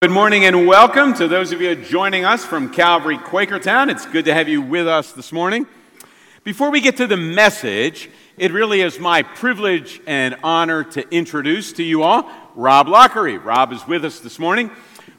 Good morning and welcome to those of you joining us from Calvary Quakertown. It's good to have you with us this morning. Before we get to the message, it really is my privilege and honor to introduce to you all Rob Loughery. Rob is with us this morning.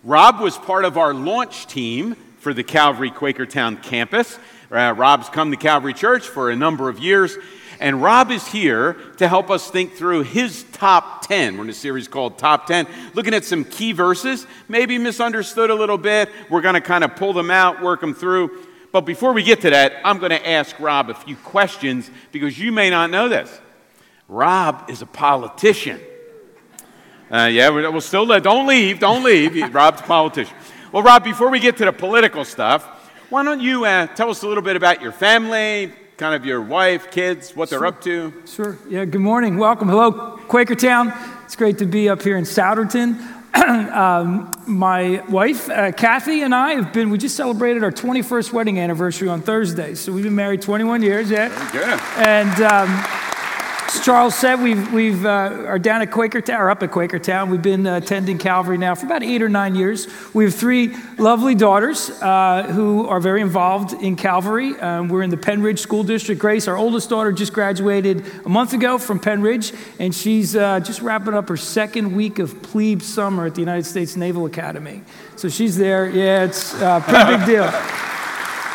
Rob was part of our launch team for the Calvary Quakertown campus. Uh, Rob's come to Calvary Church for a number of years and Rob is here to help us think through his top 10. We're in a series called Top 10, looking at some key verses, maybe misunderstood a little bit. We're going to kind of pull them out, work them through. But before we get to that, I'm going to ask Rob a few questions because you may not know this. Rob is a politician. Uh, yeah, we'll still let, don't leave, don't leave. Rob's a politician. Well, Rob, before we get to the political stuff, why don't you uh, tell us a little bit about your family, kind of your wife, kids, what they're up to. Sure. Yeah, good morning. Welcome. Hello, Quakertown. It's great to be up here in Souderton. um, my wife, uh, Kathy, and I have been, we just celebrated our 21st wedding anniversary on Thursday. So we've been married 21 years, yeah. Very good. And, um, as Charles said, we've, we've uh, are down at Quakertown, or up at Quakertown. We've been uh, attending Calvary now for about eight or nine years. We have three lovely daughters uh, who are very involved in Calvary. Um, we're in the Pennridge School District. Grace, our oldest daughter, just graduated a month ago from Pennridge, and she's uh, just wrapping up her second week of plebe summer at the United States Naval Academy. So she's there. Yeah, it's a pretty big deal.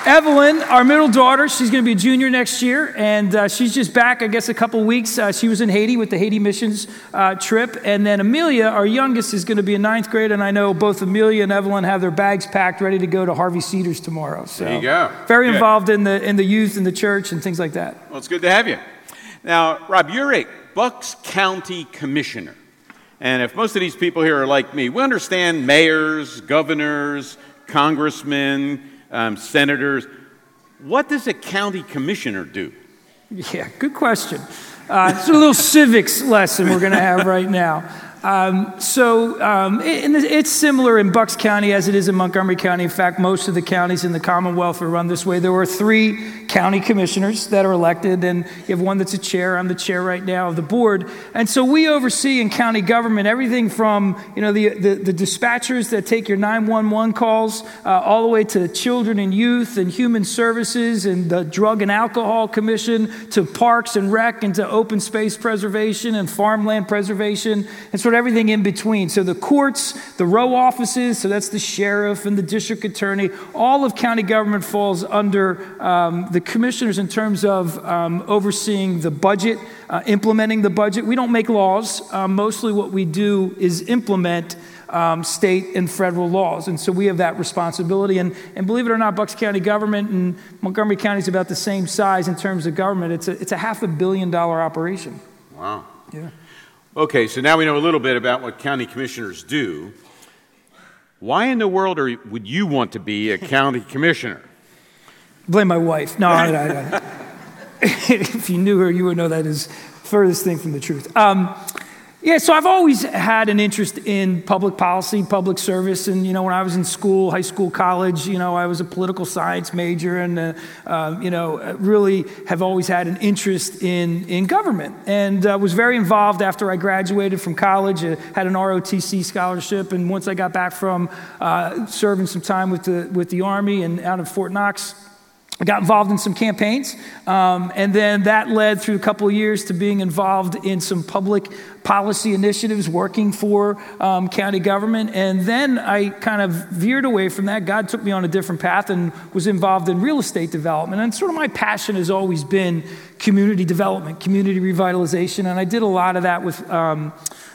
Evelyn, our middle daughter, she's going to be a junior next year, and uh, she's just back, I guess, a couple weeks. Uh, she was in Haiti with the Haiti missions uh, trip. And then Amelia, our youngest, is going to be in ninth grade, and I know both Amelia and Evelyn have their bags packed, ready to go to Harvey Cedars tomorrow. So there you go. Very good. involved in the, in the youth and the church and things like that. Well, it's good to have you. Now, Rob, you're a Bucks County Commissioner. And if most of these people here are like me, we understand mayors, governors, congressmen, um, senators. What does a county commissioner do? Yeah, good question. Uh, it's a little civics lesson we're going to have right now. Um, so um, it, it's similar in Bucks County as it is in Montgomery County. In fact, most of the counties in the Commonwealth are run this way. There are three county commissioners that are elected, and you have one that's a chair. I'm the chair right now of the board, and so we oversee in county government everything from you know the the, the dispatchers that take your 911 calls, uh, all the way to children and youth and human services and the drug and alcohol commission to parks and rec and to open space preservation and farmland preservation and sort everything in between. So the courts, the row offices, so that's the sheriff and the district attorney, all of county government falls under um, the commissioners in terms of um, overseeing the budget, uh, implementing the budget. We don't make laws. Uh, mostly what we do is implement. Um, state and federal laws. And so we have that responsibility. And, and believe it or not, Bucks County government and Montgomery County is about the same size in terms of government. It's a, it's a half a billion dollar operation. Wow. Yeah. Okay, so now we know a little bit about what county commissioners do. Why in the world are, would you want to be a county commissioner? Blame my wife. No, I, I, I, if you knew her, you would know that is furthest thing from the truth. Um, yeah, so I've always had an interest in public policy, public service, and you know, when I was in school, high school, college, you know, I was a political science major, and uh, uh, you know, really have always had an interest in in government, and uh, was very involved after I graduated from college. I had an ROTC scholarship, and once I got back from uh, serving some time with the with the Army and out of Fort Knox. I got involved in some campaigns, um, and then that led through a couple of years to being involved in some public policy initiatives, working for um, county government. And then I kind of veered away from that. God took me on a different path and was involved in real estate development. And sort of my passion has always been community development, community revitalization, and I did a lot of that with. Um,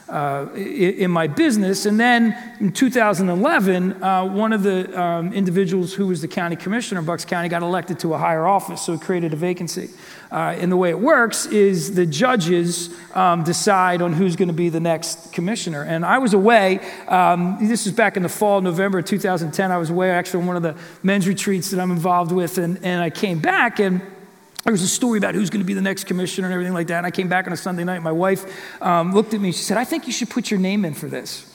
uh, in my business. And then in 2011, uh, one of the um, individuals who was the county commissioner Bucks County got elected to a higher office, so it created a vacancy. Uh, and the way it works is the judges um, decide on who's going to be the next commissioner. And I was away, um, this was back in the fall, November of 2010. I was away actually on one of the men's retreats that I'm involved with, and, and I came back and there was a story about who's going to be the next commissioner and everything like that. And I came back on a Sunday night. My wife um, looked at me. She said, I think you should put your name in for this.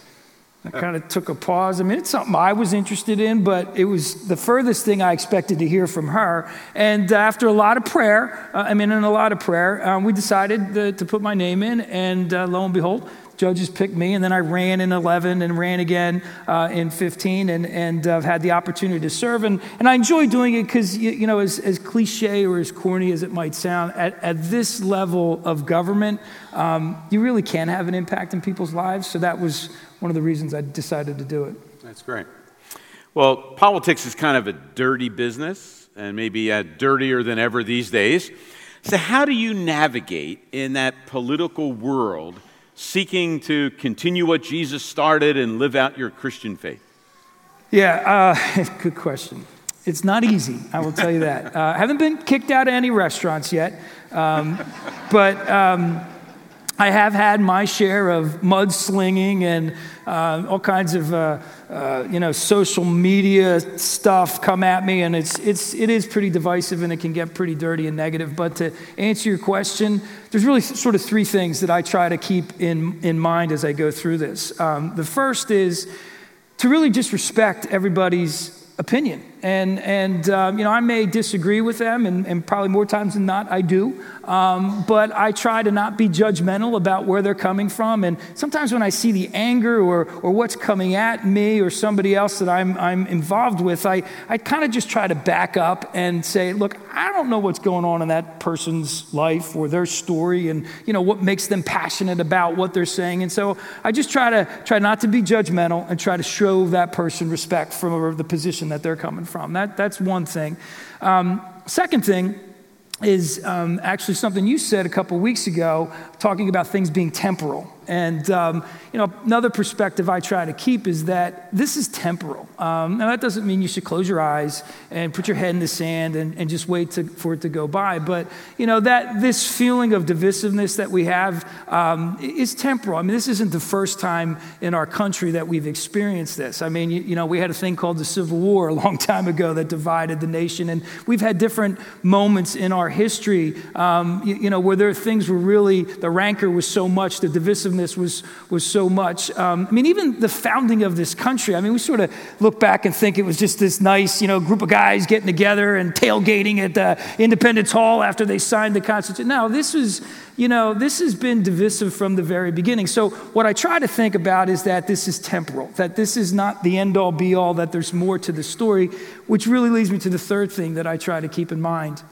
I kind of took a pause. I mean, it's something I was interested in, but it was the furthest thing I expected to hear from her. And after a lot of prayer, uh, I mean, in a lot of prayer, um, we decided to, to, put my name in. And uh, lo and behold, judges picked me, and then I ran in 11 and ran again uh, in 15, and, and I've had the opportunity to serve. And, and I enjoy doing it because, you, you, know, as, as cliche or as corny as it might sound, at, at this level of government, um, you really can have an impact in people's lives. So that was one of the reasons I decided to do it. That's great. Well, politics is kind of a dirty business, and maybe uh, dirtier than ever these days. So, how do you navigate in that political world seeking to continue what Jesus started and live out your Christian faith? Yeah, uh, good question. It's not easy, I will tell you that. Uh, I haven't been kicked out of any restaurants yet, um, but um, I have had my share of mudslinging and uh, all kinds of uh, uh, you know social media stuff come at me, and it's it's it is pretty divisive and it can get pretty dirty and negative. But to answer your question, there's really sort of three things that I try to keep in in mind as I go through this. Um, the first is to really just respect everybody's opinion. And, and um, you know, I may disagree with them, and, and, probably more times than not, I do. Um, but I try to not be judgmental about where they're coming from. And sometimes when I see the anger or, or what's coming at me or somebody else that I'm, I'm involved with, I, I kind of just try to back up and say, look, I don't know what's going on in that person's life or their story and, you know, what makes them passionate about what they're saying. And so I just try to try not to be judgmental and try to show that person respect for the position that they're coming from. That, that's one thing. Um, second thing, is um, actually something you said a couple weeks ago, talking about things being temporal. And, um, you know, another perspective I try to keep is that this is temporal. Um, now, that doesn't mean you should close your eyes and put your head in the sand and, and just wait to, for it to go by. But, you know, that this feeling of divisiveness that we have um, is temporal. I mean, this isn't the first time in our country that we've experienced this. I mean, you, you know, we had a thing called the Civil War a long time ago that divided the nation. And we've had different moments in our history, um, you, you know, where there are things were really, the rancor was so much, the divisiveness was, was so much. Um, I mean, even the founding of this country, I mean, we sort of look back and think it was just this nice, you know, group of guys getting together and tailgating at Independence Hall after they signed the Constitution. Now, this was, you know, this has been divisive from the very beginning. So, what I try to think about is that this is temporal, that this is not the end all be all, that there's more to the story, which really leads me to the third thing that I try to keep in mind.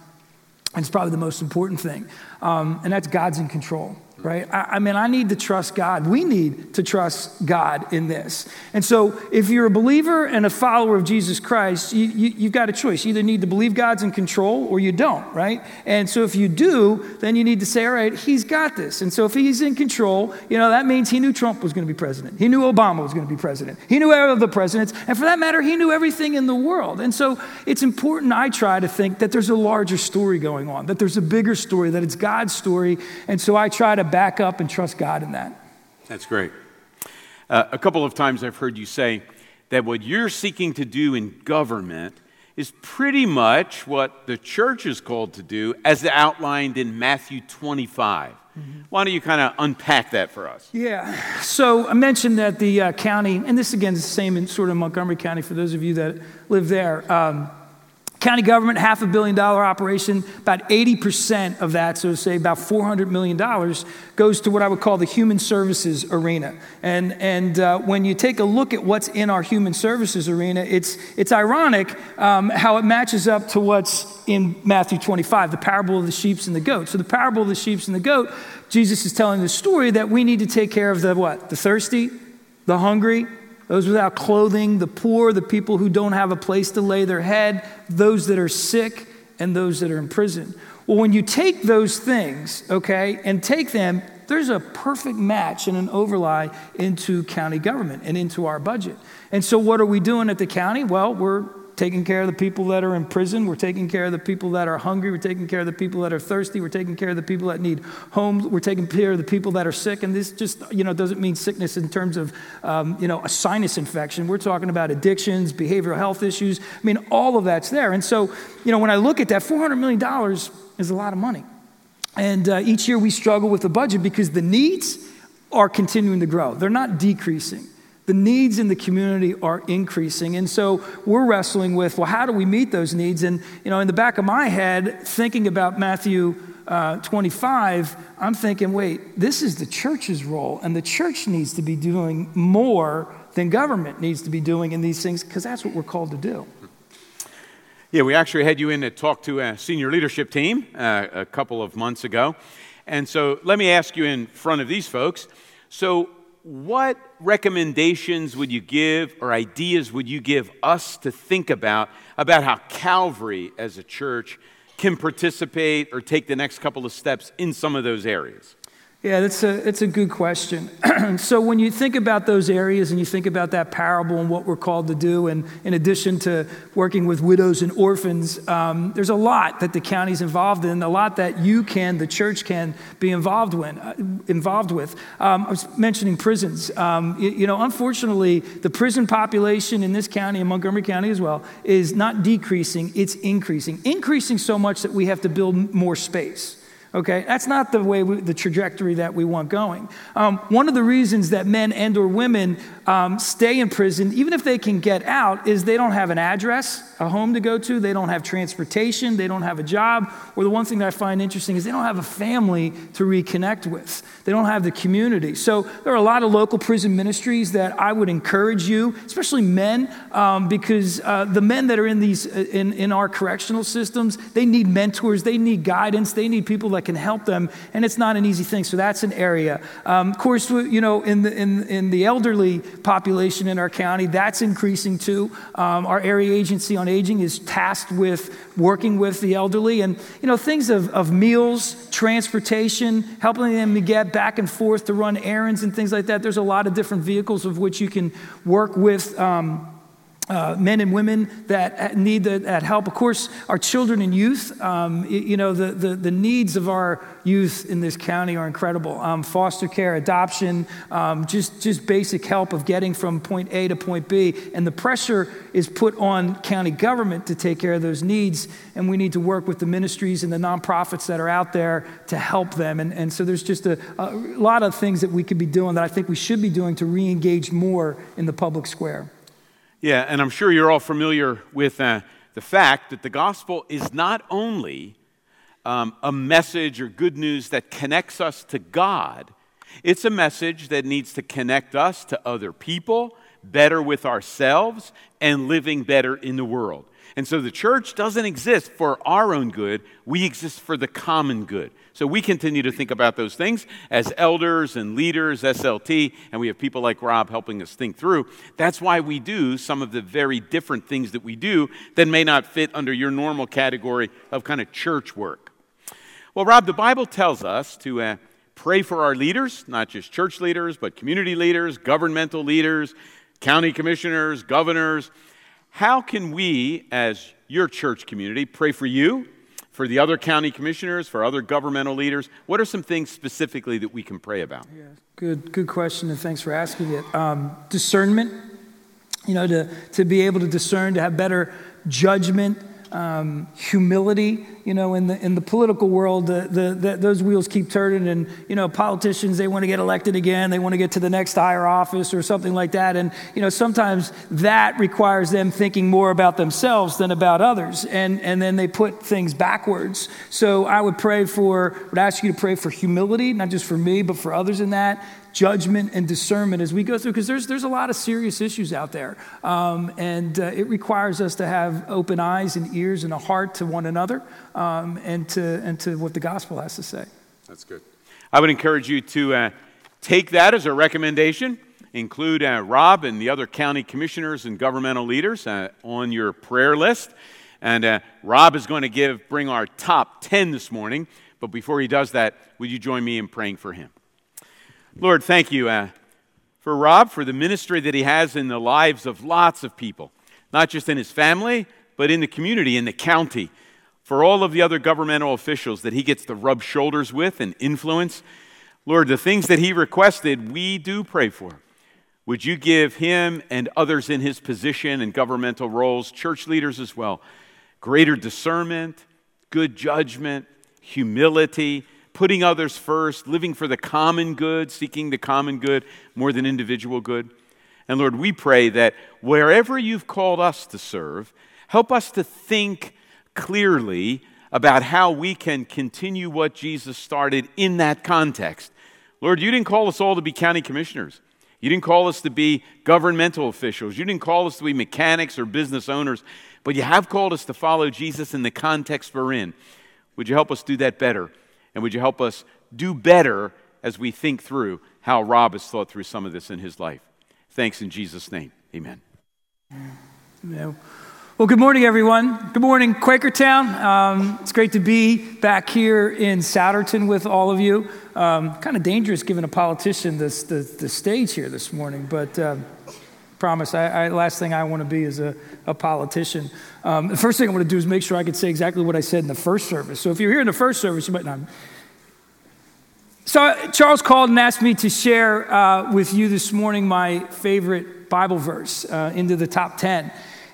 And it's probably the most important thing, um, and that's God's in control right? I, I, mean, I need to trust God. We need to trust God in this. And so, if you're a believer and a follower of Jesus Christ, you, you, you've got a choice. You either need to believe God's in control or you don't, right? And so, if you do, then you need to say, all right, He's got this. And so, if He's in control, you know, that means He knew Trump was going to be president. He knew Obama was going to be president. He knew all of the presidents. And for that matter, He knew everything in the world. And so, it's important, I try to think, that there's a larger story going on, that there's a bigger story, that it's God's story. And so, I try to back up and trust God in that. That's great. Uh, a couple of times I've heard you say that what you're seeking to do in government is pretty much what the church is called to do as outlined in Matthew 25. Mm-hmm. Why don't you kind of unpack that for us? Yeah. So I mentioned that the uh, county, and this again is the same in sort of Montgomery County for those of you that live there. Um, County government, half a billion dollar operation, about 80% of that, so to say about $400 million, goes to what I would call the human services arena. And, and uh, when you take a look at what's in our human services arena, it's, it's ironic um, how it matches up to what's in Matthew 25, the parable of the sheep and the goat. So, the parable of the sheep and the goat, Jesus is telling the story that we need to take care of the what? The thirsty, the hungry, those without clothing, the poor, the people who don't have a place to lay their head, those that are sick, and those that are in prison. Well, when you take those things, okay, and take them, there's a perfect match and an overlay into county government and into our budget. And so, what are we doing at the county? Well, we're taking care of the people that are in prison. We're taking care of the people that are hungry. We're taking care of the people that are thirsty. We're taking care of the people that need homes. We're taking care of the people that are sick. And this just, you know, doesn't mean sickness in terms of, um, you know, a sinus infection. We're talking about addictions, behavioral health issues. I mean, all of that's there. And so, you know, when I look at that, $400 million is a lot of money. And uh, each year we struggle with the budget because the needs are continuing to grow. They're not decreasing the needs in the community are increasing. And so we're wrestling with, well, how do we meet those needs? And, you know, in the back of my head, thinking about Matthew uh, 25, I'm thinking, wait, this is the church's role, and the church needs to be doing more than government needs to be doing in these things because that's what we're called to do. Yeah, we actually had you in to talk to a senior leadership team uh, a couple of months ago. And so let me ask you in front of these folks so, what recommendations would you give or ideas would you give us to think about about how Calvary as a church can participate or take the next couple of steps in some of those areas? Yeah, that's a, that's a good question. so, when you think about those areas and you think about that parable and what we're called to do, and in addition to working with widows and orphans, um, there's a lot that the county's involved in, a lot that you can, the church can, be involved, with. uh, involved with. Um, I was mentioning prisons. Um, you, you know, unfortunately, the prison population in this county, in Montgomery County as well, is not decreasing, it's increasing. Increasing so much that we have to build more space. Okay, that's not the way we, the trajectory that we want going. Um, one of the reasons that men and or women um, stay in prison, even if they can get out, is they don't have an address, a home to go to, they don't have transportation, they don't have a job, or the one thing that I find interesting is they don't have a family to reconnect with. They don't have the community. So there are a lot of local prison ministries that I would encourage you, especially men, um, because uh, the men that are in these uh, in, in our correctional systems, they need mentors, they need guidance, they need people that can help them, and it's not an easy thing. So that's an area. Um, of course, you know, in the, in, in the elderly population in our county, that's increasing too. Um, our area agency on aging is tasked with working with the elderly and, you know, things of, of meals, transportation, helping them to get back and forth to run errands and things like that. There's a lot of different vehicles of which you can work with. Um, uh, men and women that need the, that help. Of course, our children and youth, um, you know, the, the, the, needs of our youth in this county are incredible. Um, foster care, adoption, um, just, just basic help of getting from point A to point B. And the pressure is put on county government to take care of those needs. And we need to work with the ministries and the nonprofits that are out there to help them. And, and so there's just a, a lot of things that we could be doing that I think we should be doing to re engage more in the public square. Yeah, and I'm sure you're all familiar with uh, the fact that the gospel is not only um, a message or good news that connects us to God, it's a message that needs to connect us to other people, better with ourselves, and living better in the world. And so the church doesn't exist for our own good, we exist for the common good. So we continue to think about those things as elders and leaders, SLT, and we have people like Rob helping us think through. That's why we do some of the very different things that we do that may not fit under your normal category of kind of church work. Well, Rob, the Bible tells us to uh, pray for our leaders, not just church leaders, but community leaders, governmental leaders, county commissioners, governors how can we, as your church community, pray for you, for the other county commissioners, for other governmental leaders? What are some things specifically that we can pray about? Yeah, good, good question, and thanks for asking it. Um, discernment, you know, to, to be able to discern, to have better judgment um, humility. You know, in the in the political world, the, the, the, those wheels keep turning, and you know, politicians they want to get elected again, they want to get to the next higher office or something like that, and you know, sometimes that requires them thinking more about themselves than about others, and and then they put things backwards. So I would pray for, would ask you to pray for humility, not just for me, but for others in that judgment and discernment as we go through, because there's, there's a lot of serious issues out there. Um, and uh, it requires us to have open eyes and ears and a heart to one another um, and, to, and to what the gospel has to say. That's good. I would encourage you to uh, take that as a recommendation. Include uh, Rob and the other county commissioners and governmental leaders uh, on your prayer list. And uh, Rob is going to give, bring our top 10 this morning. But before he does that, would you join me in praying for him? Lord, thank you uh, for Rob, for the ministry that he has in the lives of lots of people, not just in his family, but in the community, in the county, for all of the other governmental officials that he gets to rub shoulders with and influence. Lord, the things that he requested, we do pray for. Would you give him and others in his position and governmental roles, church leaders as well, greater discernment, good judgment, humility, putting others first, living for the common good, seeking the common good more than individual good. And Lord, we pray that wherever you've called us to serve, help us to think clearly about how we can continue what Jesus started in that context. Lord, you didn't call us all to be county commissioners. You didn't call us to be governmental officials. You didn't call us to be mechanics or business owners, but you have called us to follow Jesus in the context we're in. Would you help us do that better? And would you help us do better as we think through how Rob has thought through some of this in his life? Thanks in Jesus' name. Amen. Yeah. Well, good morning, everyone. Good morning, Quakertown. Um, it's great to be back here in Souderton with all of you. Um, kind of dangerous giving a politician this, the, the stage here this morning, but uh, promise, I, I, last thing I want to be is a, a politician. Um, the first thing I want to do is make sure I can say exactly what I said in the first service. So if you're here in the first service, you might not. So Charles called and asked me to share uh, with you this morning my favorite Bible verse uh, into the top 10.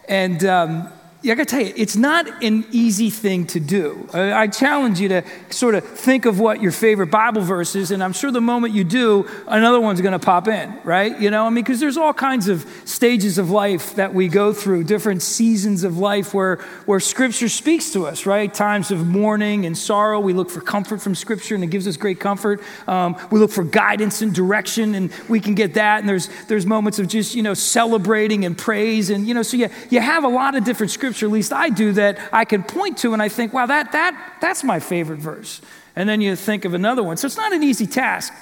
And um, I gotta tell you, it's not an easy thing to do. I challenge you to sort of think of what your favorite Bible verse is, and I'm sure the moment you do, another one's gonna pop in, right? You know, I mean, because there's all kinds of stages of life that we go through, different seasons of life where, where Scripture speaks to us, right? Times of mourning and sorrow, we look for comfort from Scripture, and it gives us great comfort. Um, we look for guidance and direction, and we can get that. And there's, there's moments of just, you know, celebrating and praise, and, you know, so you, you have a lot of different Scripture scripture, at least I do, that I can point to and I think, wow, that, that, that's my favorite verse. And then you think of another one. So it's not an easy task.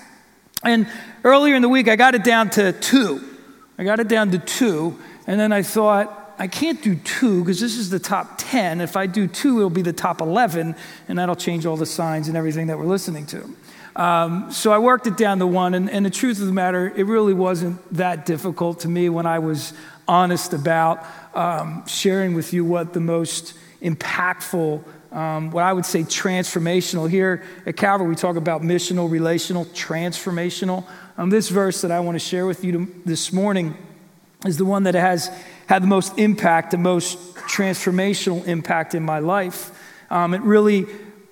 And earlier in the week, I got it down to two. I got it down to two. And then I thought, I can't do two because this is the top 10. If I do two, it'll be the top 11, and that'll change all the signs and everything that we're listening to. Um, so I worked it down to one, and, and, the truth of the matter, it really wasn't that difficult to me when I was honest about um, sharing with you what the most impactful, um, what I would say transformational. Here at Calvary, we talk about missional, relational, transformational. Um, this verse that I want to share with you to, this morning is the one that has had the most impact, the most transformational impact in my life. Um, it really,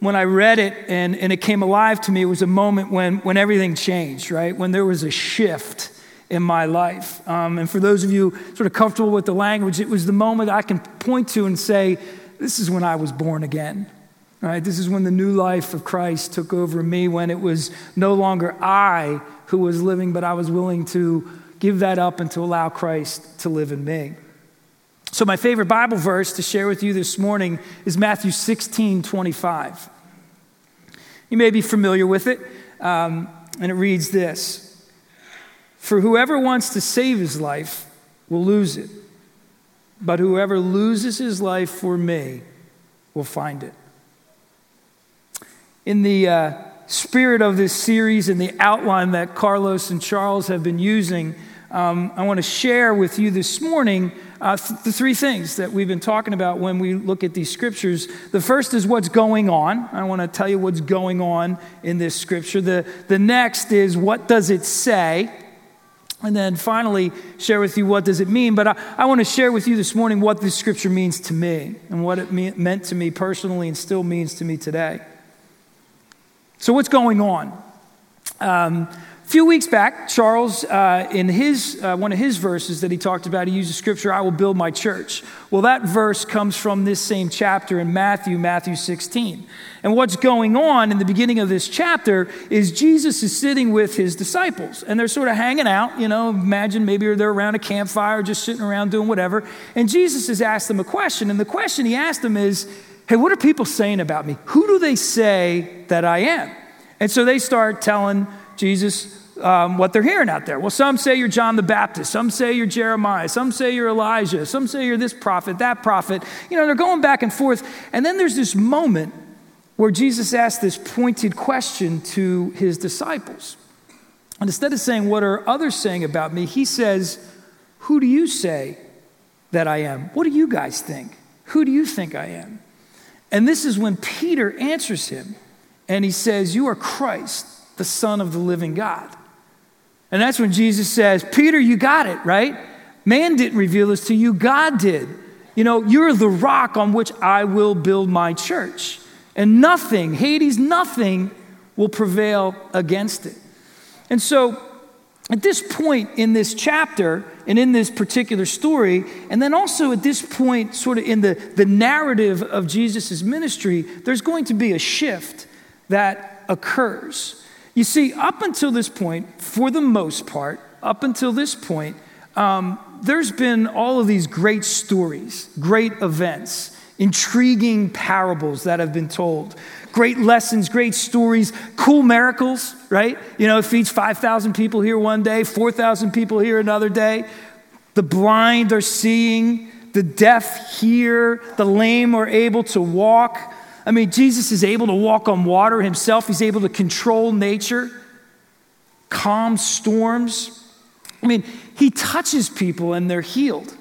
when I read it and, and it came alive to me, it was a moment when, when everything changed, right? When there was a shift in my life. Um, and for those of you sort of comfortable with the language, it was the moment I can point to and say, This is when I was born again. Right? This is when the new life of Christ took over me, when it was no longer I who was living, but I was willing to give that up and to allow Christ to live in me. So, my favorite Bible verse to share with you this morning is Matthew 16 25. You may be familiar with it, um, and it reads this for whoever wants to save his life will lose it, but whoever loses his life for me will find it. In the uh, spirit of this series and the outline that Carlos and Charles have been using, um, I want to share with you this morning uh, th- the three things that we've been talking about when we look at these scriptures. The first is what's going on. I want to tell you what's going on in this scripture. The, the next is what does it say? And then finally, share with you what does it mean. But I, I want to share with you this morning what this scripture means to me and what it me- meant to me personally and still means to me today. So, what's going on? Um, a few weeks back, Charles, uh, in his, uh, one of his verses that he talked about, he used the scripture, I will build my church. Well, that verse comes from this same chapter in Matthew, Matthew 16. And what's going on in the beginning of this chapter is Jesus is sitting with his disciples, and they're sort of hanging out. You know, imagine maybe they're around a campfire, just sitting around doing whatever. And Jesus has asked them a question, and the question he asked them is, Hey, what are people saying about me? Who do they say that I am? And so they start telling Jesus um, what they're hearing out there. Well, some say you're John the Baptist, some say you're Jeremiah, some say you're Elijah, some say you're this prophet, that prophet. You know, they're going back and forth. And then there's this moment where Jesus asks this pointed question to his disciples. And instead of saying, What are others saying about me? he says, Who do you say that I am? What do you guys think? Who do you think I am? And this is when Peter answers him and he says, You are Christ the Son of the living God. And that's when Jesus says, Peter, you got it, right? Man didn't reveal this to you, God did. You know, you're the rock on which I will build my church. And nothing, Hades, nothing will prevail against it. And so at this point in this chapter and in this particular story, and then also at this point, sort of in the, the narrative of Jesus' ministry, there's going to be a shift that occurs. You see, up until this point, for the most part, up until this point, um, there's been all of these great stories, great events, intriguing parables that have been told great lessons, great stories, cool miracles, right? You know, it feeds 5,000 people here one day, 4,000 people here another day. The blind are seeing, the deaf hear, the lame are able to walk. I mean, Jesus is able to walk on water himself, he's able to control nature, calm storms. I mean, he touches people and they're healed.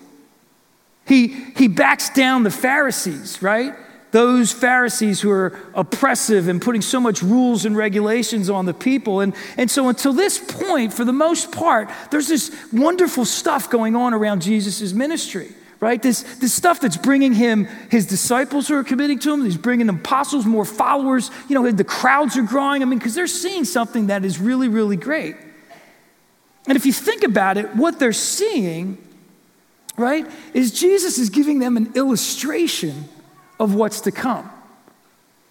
He, he backs down the Pharisees, right? those Pharisees who are oppressive and putting so much rules and regulations on the people. And, and so, until this point, for the most part, there's this wonderful stuff going on around Jesus' ministry. Right? This, this stuff that's bringing him his disciples who are committing to him, he's bringing apostles, more followers. You know, the crowds are growing. I mean, because they're seeing something that is really, really great. And if you think about it, what they're seeing, right, is Jesus is giving them an illustration of what's to come.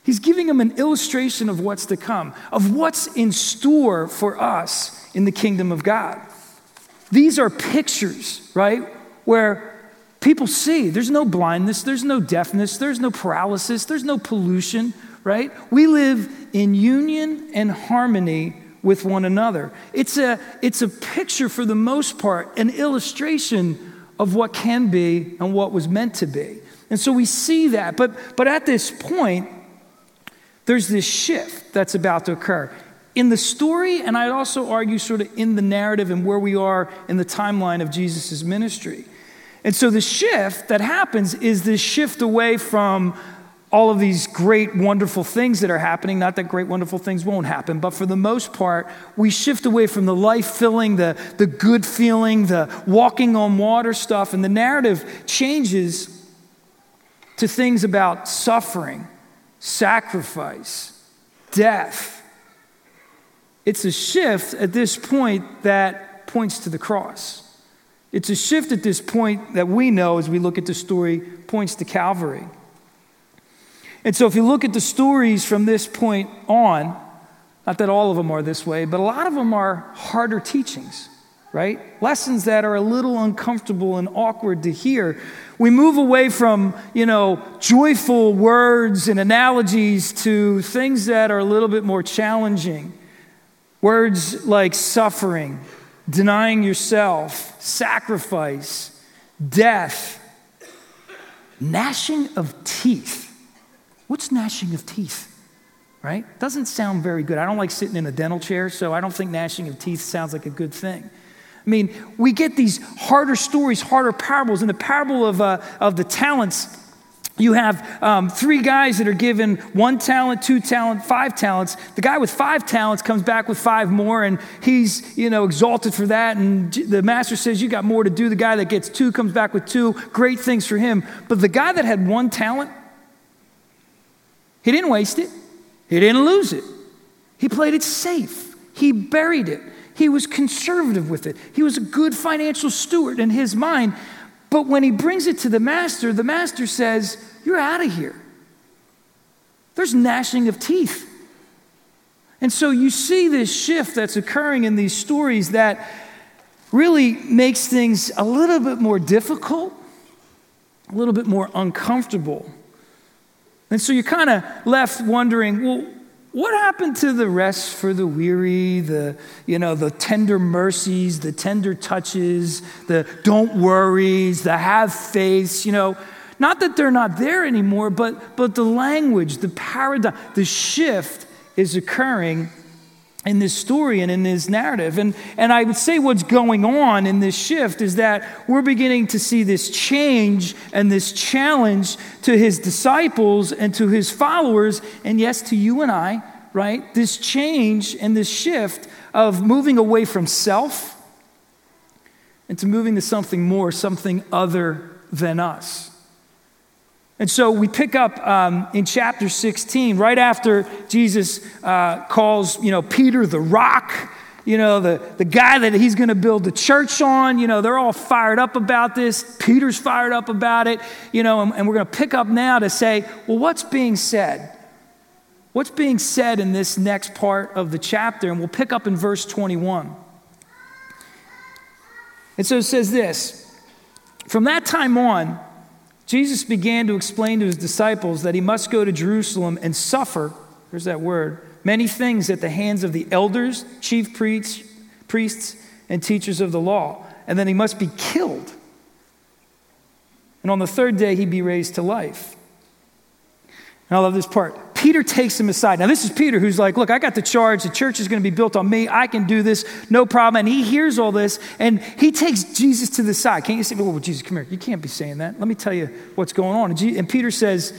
He's giving them an illustration of what's to come, of what's in store for us in the kingdom of God. These are pictures, right, where people see there's no blindness, there's no deafness, there's no paralysis, there's no pollution, right? We live in union and harmony with one another. It's a, it's a picture, for the most part, an illustration of what can be and what was meant to be. And so we see that. But, but at this point, there's this shift that's about to occur. In the story, and I'd also argue sort of in the narrative and where we are in the timeline of Jesus' ministry. And so the shift that happens is this shift away from all of these great, wonderful things that are happening. Not that great, wonderful things won't happen, but for the most part, we shift away from the life filling, the, the good feeling, the walking on water stuff, and the narrative changes to things about suffering, sacrifice, death. It's a shift at this point that points to the cross. It's a shift at this point that we know as we look at the story points to Calvary. And so if you look at the stories from this point on, not that all of them are this way, but a lot of them are harder teachings, right? Lessons that are a little uncomfortable and awkward to hear. We move away from, you know, joyful words and analogies to things that are a little bit more challenging. Words like suffering, denying yourself, sacrifice, death, gnashing of teeth. What's gnashing of teeth? Right? Doesn't sound very good. I don't like sitting in a dental chair, so I don't think gnashing of teeth sounds like a good thing. I mean, we get these harder stories, harder parables. In the parable of, uh, of the talents, you have um, three guys that are given one talent, two talent, five talents. The guy with five talents comes back with five more, and he's you know exalted for that. And the master says, "You got more to do." The guy that gets two comes back with two. Great things for him. But the guy that had one talent, he didn't waste it. He didn't lose it. He played it safe. He buried it. He was conservative with it. He was a good financial steward in his mind. But when he brings it to the master, the master says, You're out of here. There's gnashing of teeth. And so you see this shift that's occurring in these stories that really makes things a little bit more difficult, a little bit more uncomfortable. And so you're kind of left wondering, well, what happened to the rest for the weary, the, you know, the tender mercies, the tender touches, the don't worries, the have faith, you know? Not that they're not there anymore, but, but the language, the paradigm, the shift is occurring in this story and in this narrative. And, and I would say what's going on in this shift is that we're beginning to see this change and this challenge to his disciples and to his followers, and yes, to you and I, right? This change and this shift of moving away from self and to moving to something more, something other than us. And so we pick up um, in chapter 16, right after Jesus uh, calls, you know, Peter the rock, you know, the, the guy that he's going to build the church on. You know, they're all fired up about this. Peter's fired up about it, you know, and, and we're going to pick up now to say, well, what's being said? What's being said in this next part of the chapter? And we'll pick up in verse 21. And so it says this From that time on, Jesus began to explain to his disciples that he must go to Jerusalem and suffer, there's that word, many things at the hands of the elders, chief priests, priests, and teachers of the law, and then he must be killed. And on the third day, he'd be raised to life. And I love this part. Peter takes him aside. Now, this is Peter who's like, Look, I got the charge. The church is going to be built on me. I can do this, no problem. And he hears all this and he takes Jesus to the side. Can't you say, Well, Jesus, come here. You can't be saying that. Let me tell you what's going on. And Peter says,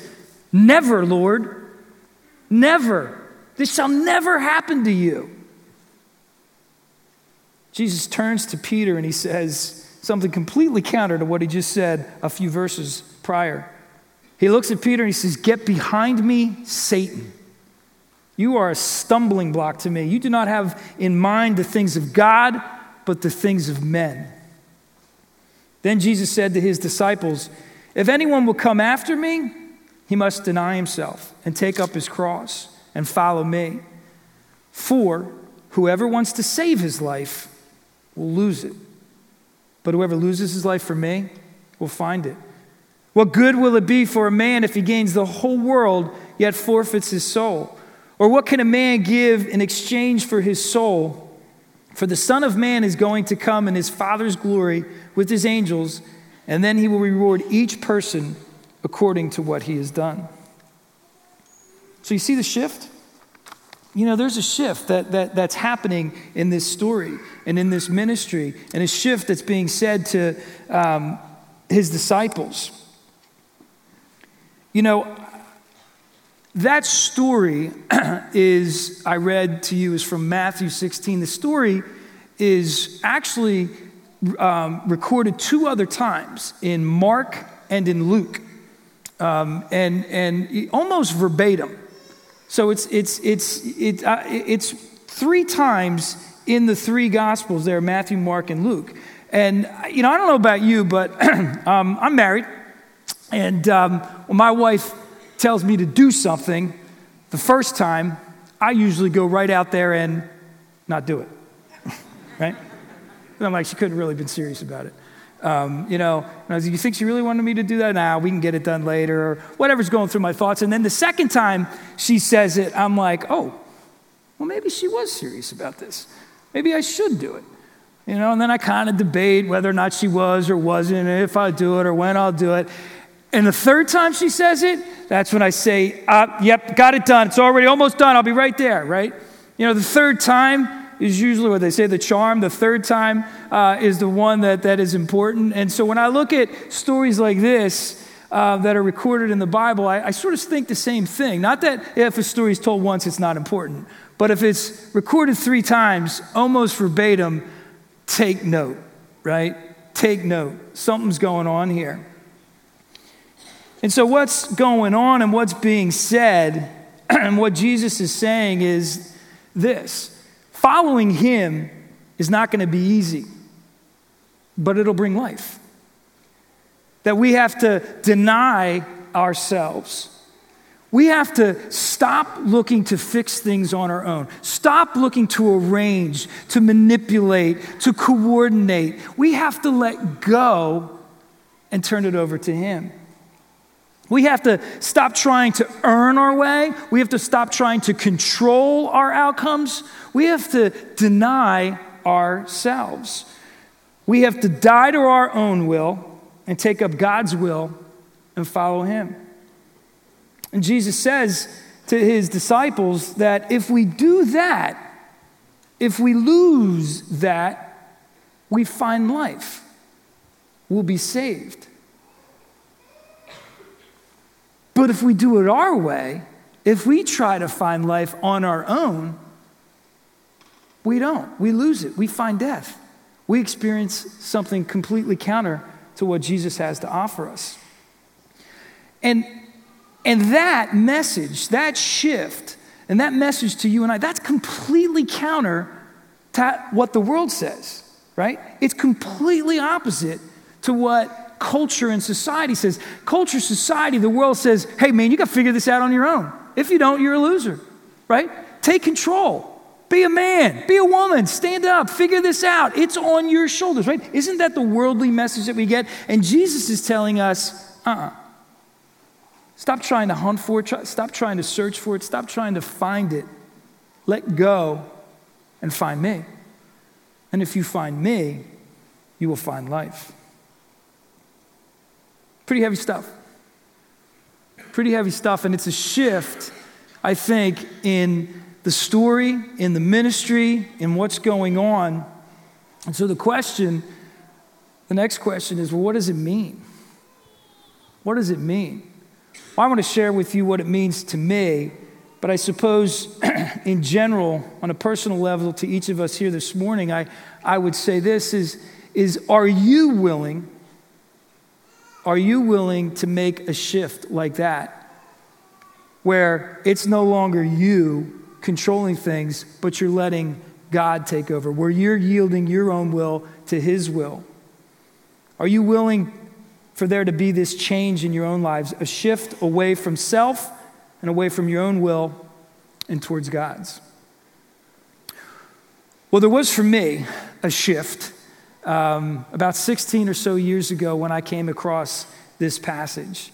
Never, Lord. Never. This shall never happen to you. Jesus turns to Peter and he says something completely counter to what he just said a few verses prior. He looks at Peter and he says, Get behind me, Satan. You are a stumbling block to me. You do not have in mind the things of God, but the things of men. Then Jesus said to his disciples, If anyone will come after me, he must deny himself and take up his cross and follow me. For whoever wants to save his life will lose it. But whoever loses his life for me will find it. What good will it be for a man if he gains the whole world yet forfeits his soul? Or what can a man give in exchange for his soul? For the Son of Man is going to come in his Father's glory with his angels, and then he will reward each person according to what he has done. So you see the shift? You know, there's a shift that, that, that's happening in this story and in this ministry, and a shift that's being said to um, his disciples. You know, that story is, I read to you, is from Matthew 16. The story is actually um, recorded two other times in Mark and in Luke, um, and, and almost verbatim. So it's, it's, it's, it, uh, it's three times in the three Gospels there Matthew, Mark, and Luke. And, you know, I don't know about you, but um, I'm married. And um, when my wife tells me to do something, the first time, I usually go right out there and not do it. right? And I'm like, she couldn't really been serious about it. Um, you know, and I was, you think she really wanted me to do that? Now nah, we can get it done later, or whatever's going through my thoughts. And then the second time she says it, I'm like, oh, well, maybe she was serious about this. Maybe I should do it. You know, and then I kind of debate whether or not she was or wasn't, if I do it or when I'll do it. And the third time she says it, that's when I say, uh, yep, got it done. It's already almost done. I'll be right there, right? You know, the third time, is usually what they say the charm. The third time uh, is the one that, that is important. And so when I look at stories like this, uh, that are recorded in the Bible, I, I, sort of think the same thing. Not that if a story is told once, it's not important, but if it's recorded three times, almost verbatim, take note, right? Take note. Something's going on here. And so, what's going on and what's being said, and what Jesus is saying is this Following him is not going to be easy, but it'll bring life. That we have to deny ourselves. We have to stop looking to fix things on our own. Stop looking to arrange, to manipulate, to coordinate. We have to let go and turn it over to Him. We have to stop trying to earn our way. We have to stop trying to control our outcomes. We have to deny ourselves. We have to die to our own will and take up God's will and follow Him. And Jesus says to His disciples that if we do that, if we lose that, we find life. We'll be saved. But if we do it our way, if we try to find life on our own, we don't. We lose it. We find death. We experience something completely counter to what Jesus has to offer us. And, and that message, that shift, and that message to you and I, that's completely counter to what the world says, right? It's completely opposite to what culture and society says. Culture, society, the world says, hey, man, you got to figure this out on your own. If you don't, you're a loser, right? Take control. Be a man, be a woman, stand up, figure this out. It's on your shoulders, right? Isn't that the worldly message that we get? And Jesus is telling us, uh uh-uh. uh Stop trying to hunt for it, stop trying to search for it, stop trying to find it. Let go and find me. And if you find me, you will find life. Pretty heavy stuff. Pretty heavy stuff, and it's a shift, I think, in the story, in the ministry, in what's going on. And so the question, the next question is well, what does it mean? What does it mean? Well, I want to share with you what it means to me, but I suppose in general, on a personal level, to each of us here this morning, I, I would say this is, is are you willing are you willing to make a shift like that? Where it's no longer you controlling things, but you're letting God take over, where you're yielding your own will to His will. Are you willing for there to be this change in your own lives, a shift away from self and away from your own will and towards God's? Well, there was for me a shift um, about 16 or so years ago when I came across this passage.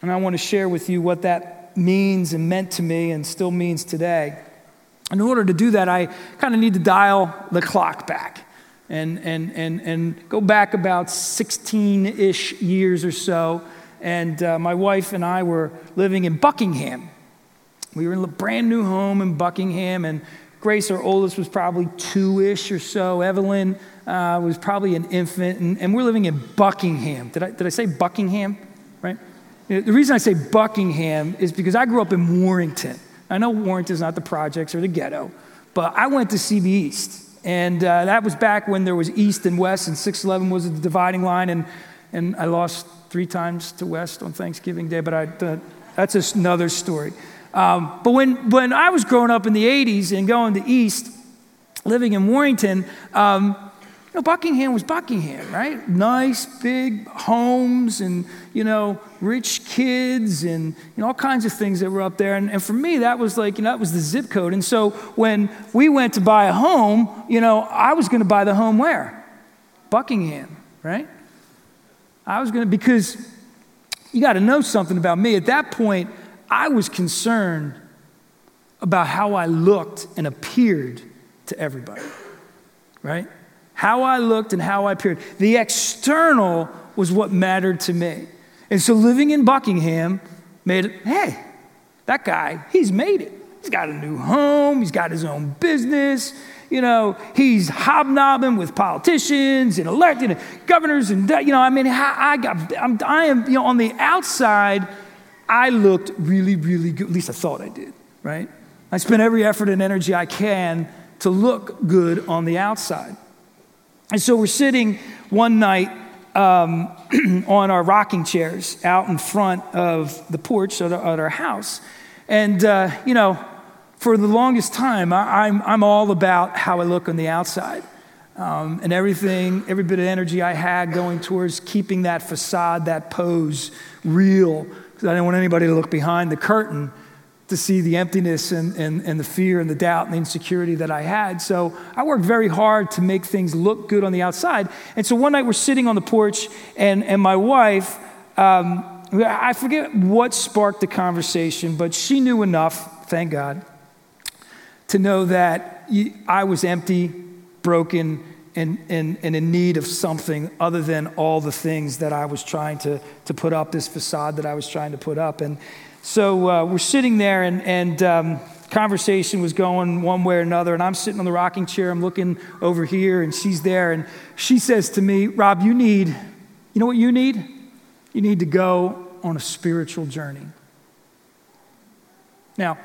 And I want to share with you what that means and meant to me and still means today. In order to do that, I kind of need to dial the clock back and, and, and, and go back about 16 ish years or so. And uh, my wife and I were living in Buckingham. We were in a brand new home in Buckingham, and Grace, our oldest, was probably two ish or so. Evelyn uh, was probably an infant. And, and, we're living in Buckingham. Did I, did I say Buckingham? Right? The reason I say Buckingham is because I grew up in Warrington. I know Warrington's not the projects or the ghetto, but I went to CB East. And uh, that was back when there was East and West, and 611 was the dividing line. And, and I lost three times to West on Thanksgiving Day, but I, uh, that's another story. Um, but when, when I was growing up in the 80s and going to East, living in Warrington, um, you know, Buckingham was Buckingham, right? Nice, big homes and, you know, rich kids and, you know, all kinds of things that were up there. And, and for me, that was like, you know, that was the zip code. And so when we went to buy a home, you know, I was going to buy the home where? Buckingham, right? I was going to, because you got to know something about me. At that point, I was concerned about how I looked and appeared to everybody, right? How I looked and how I appeared. The external was what mattered to me. And so living in Buckingham made it, hey, that guy, he's made it. He's got a new home, he's got his own business, you know, he's hobnobbing with politicians and elected governors and, you know, I mean, I, got, I'm, I am, you know, on the outside, I looked really, really good. At least I thought I did, right? I spent every effort and energy I can to look good on the outside. And so we're sitting one night um, on our rocking chairs out in front of the porch at our, house. And, uh, you know, for the longest time, I, am I'm, I'm all about how I look on the outside. Um, and everything, every bit of energy I had going towards keeping that facade, that pose real because I didn't want anybody to look behind the curtain to see the emptiness and, and, and the fear and the doubt and the insecurity that I had. So I worked very hard to make things look good on the outside. And so one night we're sitting on the porch, and, and my wife, um, I forget what sparked the conversation, but she knew enough, thank God, to know that I was empty, broken, and, and, and in need of something other than all the things that I was trying to, to put up, this facade that I was trying to put up. And so uh, we're sitting there, and, and um, conversation was going one way or another. And I'm sitting on the rocking chair, I'm looking over here, and she's there. And she says to me, Rob, you need, you know what you need? You need to go on a spiritual journey. Now,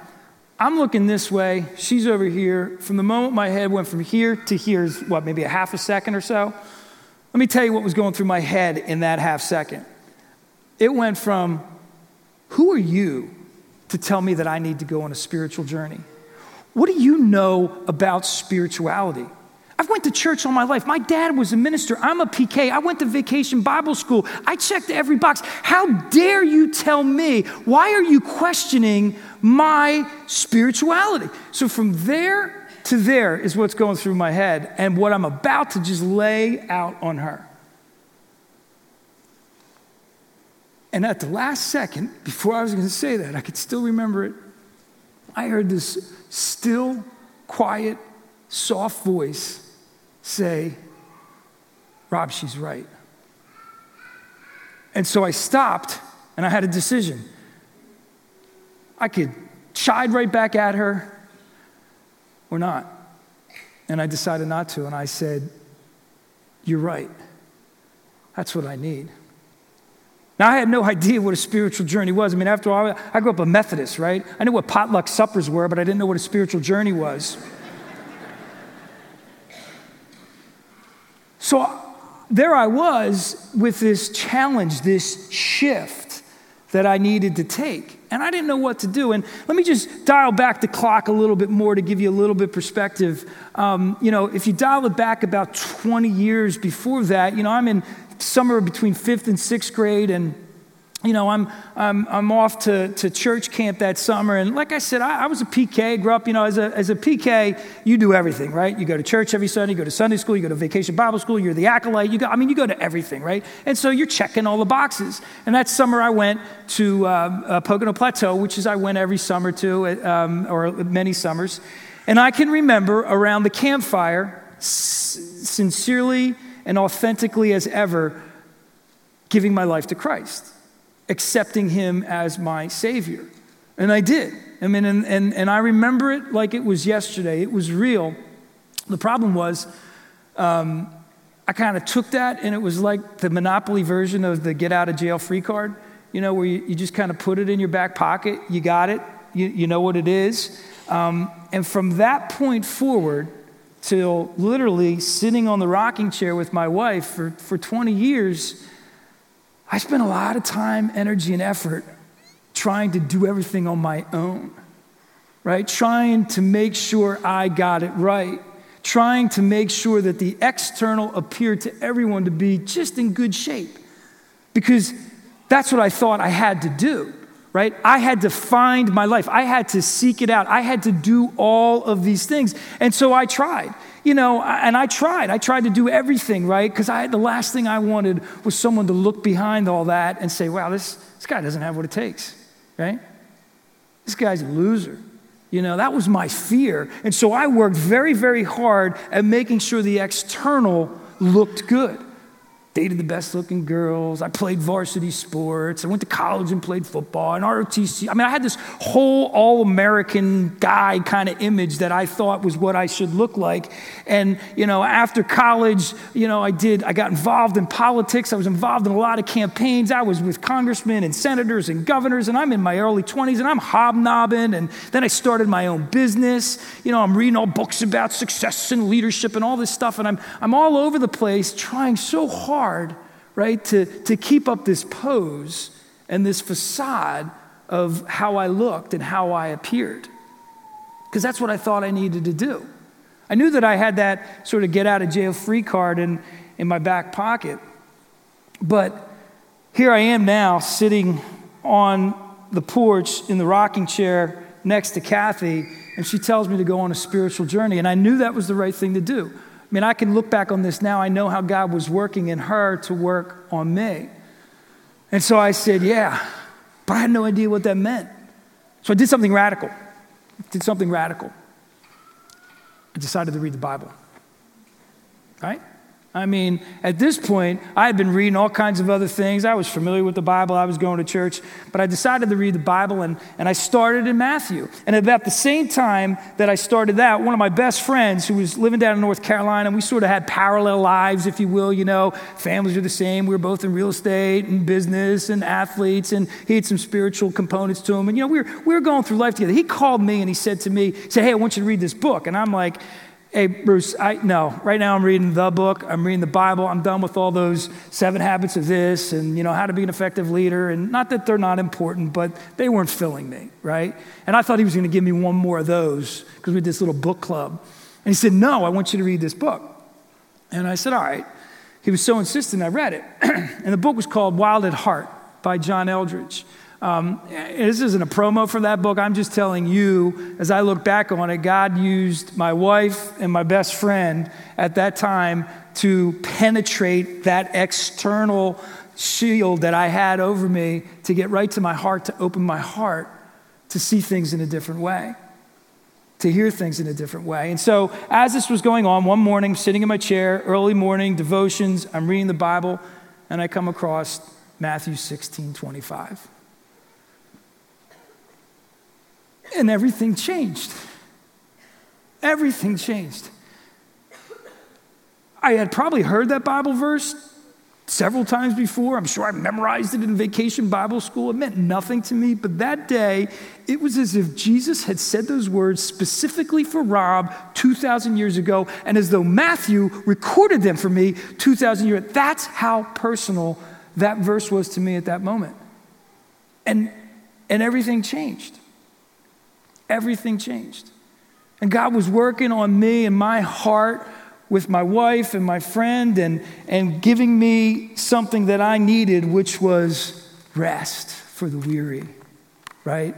I'm looking this way, she's over here. From the moment my head went from here to here is what, maybe a half a second or so? Let me tell you what was going through my head in that half second. It went from, Who are you to tell me that I need to go on a spiritual journey? what do you know about spirituality? I've went to church all my life. My dad was a minister. I'm a PK. I went to vacation Bible school. I checked every box. How dare you tell me? Why are you questioning my spirituality? So from there to there is what's going through my head and what I'm about to just lay out on her. And at the last second, before I was going to say that, I could still remember it. I heard this still, quiet, soft voice say, Rob, she's right. And so I stopped and I had a decision. I could chide right back at her or not. And I decided not to. And I said, You're right. That's what I need. Now, I had no idea what a spiritual journey was. I mean, after all, I grew up a Methodist, right? I knew what potluck suppers were, but I didn't know what a spiritual journey was. So there I was with this challenge, this shift that I needed to take. And I didn't know what to do. And let me just dial back the clock a little bit more to give you a little bit perspective. Um, you know, if you dial it back about 20 years before that, you know, I'm in somewhere between fifth and sixth grade, and you know, I'm, I'm, I'm off to, to church camp that summer. And like I said, I, I, was a PK, grew up, you know, as a, as a PK, you do everything, right? You go to church every Sunday, you go to Sunday school, you go to vacation Bible school, you're the acolyte, you go, I mean, you go to everything, right? And so you're checking all the boxes. And that summer I went to um, uh, Pocono Plateau, which is I went every summer to, um, or many summers. And I can remember around the campfire, s- sincerely and authentically as ever, giving my life to Christ accepting him as my Savior. And I did. I mean, and, and, and I remember it like it was yesterday. It was real. The problem was, um, I kind of took that and it was like the Monopoly version of the get out of jail free card, you know, where you, you just kind of put it in your back pocket, you got it, you, you know what it is. Um, and from that point forward, till literally sitting on the rocking chair with my wife for, for 20 years, I spent a lot of time, energy, and effort trying to do everything on my own, right? Trying to make sure I got it right, trying to make sure that the external appeared to everyone to be just in good shape, because that's what I thought I had to do. Right? I had to find my life. I had to seek it out. I had to do all of these things. And so I tried you know, and I tried. I tried to do everything, right? Because the last thing I wanted was someone to look behind all that and say, wow, this, this guy doesn't have what it takes, right? This guy's a loser. You know, that was my fear. And so I worked very, very hard at making sure the external looked good dated the best looking girls. I played varsity sports. I went to college and played football and ROTC. I mean, I had this whole all American guy kind of image that I thought was what I should look like. And, you know, after college, you know, I did, I got involved in politics. I was involved in a lot of campaigns. I was with congressmen and senators and governors, and I'm in my early 20s and I'm hobnobbing. And then I started my own business. You know, I'm reading all books about success and leadership and all this stuff. And I'm, I'm all over the place trying so hard hard, right, to, to keep up this pose and this facade of how I looked and how I appeared. Because that's what I thought I needed to do. I knew that I had that sort of get out of jail free card in, in my back pocket. But here I am now sitting on the porch in the rocking chair next to Kathy, and she tells me to go on a spiritual journey. And I knew that was the right thing to do. I mean, I can look back on this now. I know how God was working in her to work on me. And so I said, Yeah, but I had no idea what that meant. So I did something radical. Did something radical. I decided to read the Bible. Right? I mean, at this point, I had been reading all kinds of other things. I was familiar with the Bible, I was going to church, but I decided to read the Bible and, and I started in Matthew. And at about the same time that I started that, one of my best friends who was living down in North Carolina, we sort of had parallel lives, if you will, you know, families are the same. We were both in real estate and business and athletes, and he had some spiritual components to him. And, you know, we were, we were going through life together. He called me and he said to me, he said, Hey, I want you to read this book. And I'm like, Hey, Bruce, I, no, right now I'm reading the book. I'm reading the Bible. I'm done with all those seven habits of this and, you know, how to be an effective leader. And not that they're not important, but they weren't filling me, right? And I thought he was going to give me one more of those because we had this little book club. And he said, No, I want you to read this book. And I said, All right. He was so insistent, I read it. and the book was called Wild at Heart by John Eldredge. Um, this isn't a promo for that book. I'm just telling you, as I look back on it, God used my wife and my best friend at that time to penetrate that external shield that I had over me to get right to my heart, to open my heart to see things in a different way, to hear things in a different way. And so, as this was going on, one morning, sitting in my chair, early morning, devotions, I'm reading the Bible, and I come across Matthew 16 25. And everything changed. Everything changed. I had probably heard that Bible verse several times before. I'm sure I memorized it in vacation Bible school. It meant nothing to me. But that day, it was as if Jesus had said those words specifically for Rob 2,000 years ago, and as though Matthew recorded them for me 2,000 years. That's how personal that verse was to me at that moment. And, and everything changed everything changed. And God was working on me and my heart with my wife and my friend and, and giving me something that I needed, which was rest for the weary, right?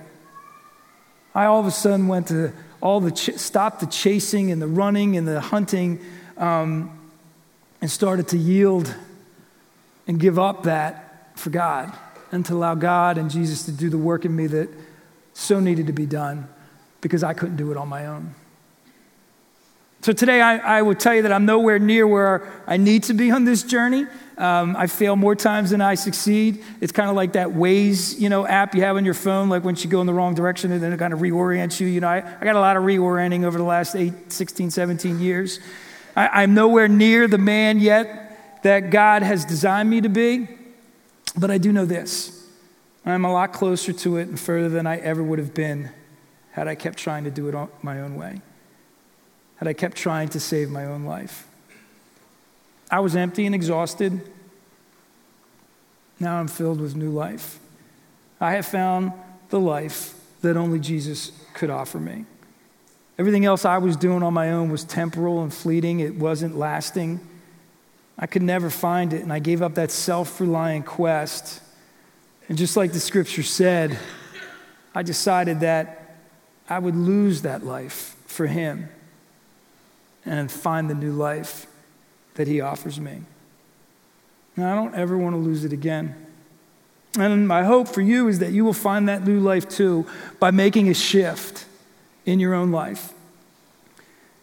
I all of a sudden went to all the, ch- stopped the chasing and the running and the hunting um, and started to yield and give up that for God and to allow God and Jesus to do the work in me that so needed to be done because I couldn't do it on my own. So today I, I will tell you that I'm nowhere near where I need to be on this journey. Um, I fail more times than I succeed. It's kind of like that Waze, you know, app you have on your phone, like once you go in the wrong direction and then it kind of reorients you. You know, I, I got a lot of reorienting over the last eight, 16, 17 years. I, I'm nowhere near the man yet that God has designed me to be, but I do know this. I'm a lot closer to it and further than I ever would have been had I kept trying to do it my own way, had I kept trying to save my own life. I was empty and exhausted. Now I'm filled with new life. I have found the life that only Jesus could offer me. Everything else I was doing on my own was temporal and fleeting, it wasn't lasting. I could never find it, and I gave up that self reliant quest. And just like the scripture said, I decided that I would lose that life for Him and find the new life that He offers me. And I don't ever want to lose it again. And my hope for you is that you will find that new life too by making a shift in your own life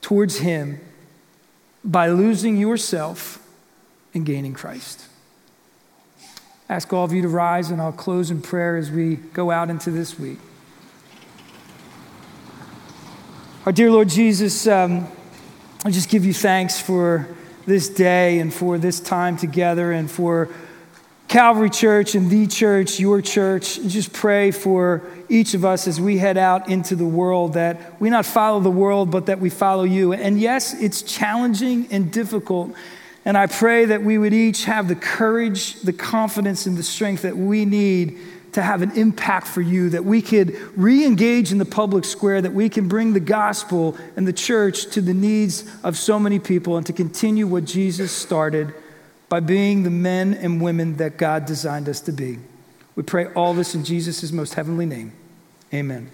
towards Him by losing yourself and gaining Christ. ask all of you to rise, and I'll close in prayer as we go out into this week. Our dear Lord Jesus, um, I just give you thanks for this day and for this time together and for Calvary Church and the church, your church. And just pray for each of us as we head out into the world that we not follow the world, but that we follow you. And yes, it's challenging and difficult. And I pray that we would each have the courage, the confidence, and the strength that we need to have an impact for you, that we could re engage in the public square, that we can bring the gospel and the church to the needs of so many people, and to continue what Jesus started by being the men and women that God designed us to be. We pray all this in Jesus' most heavenly name. Amen.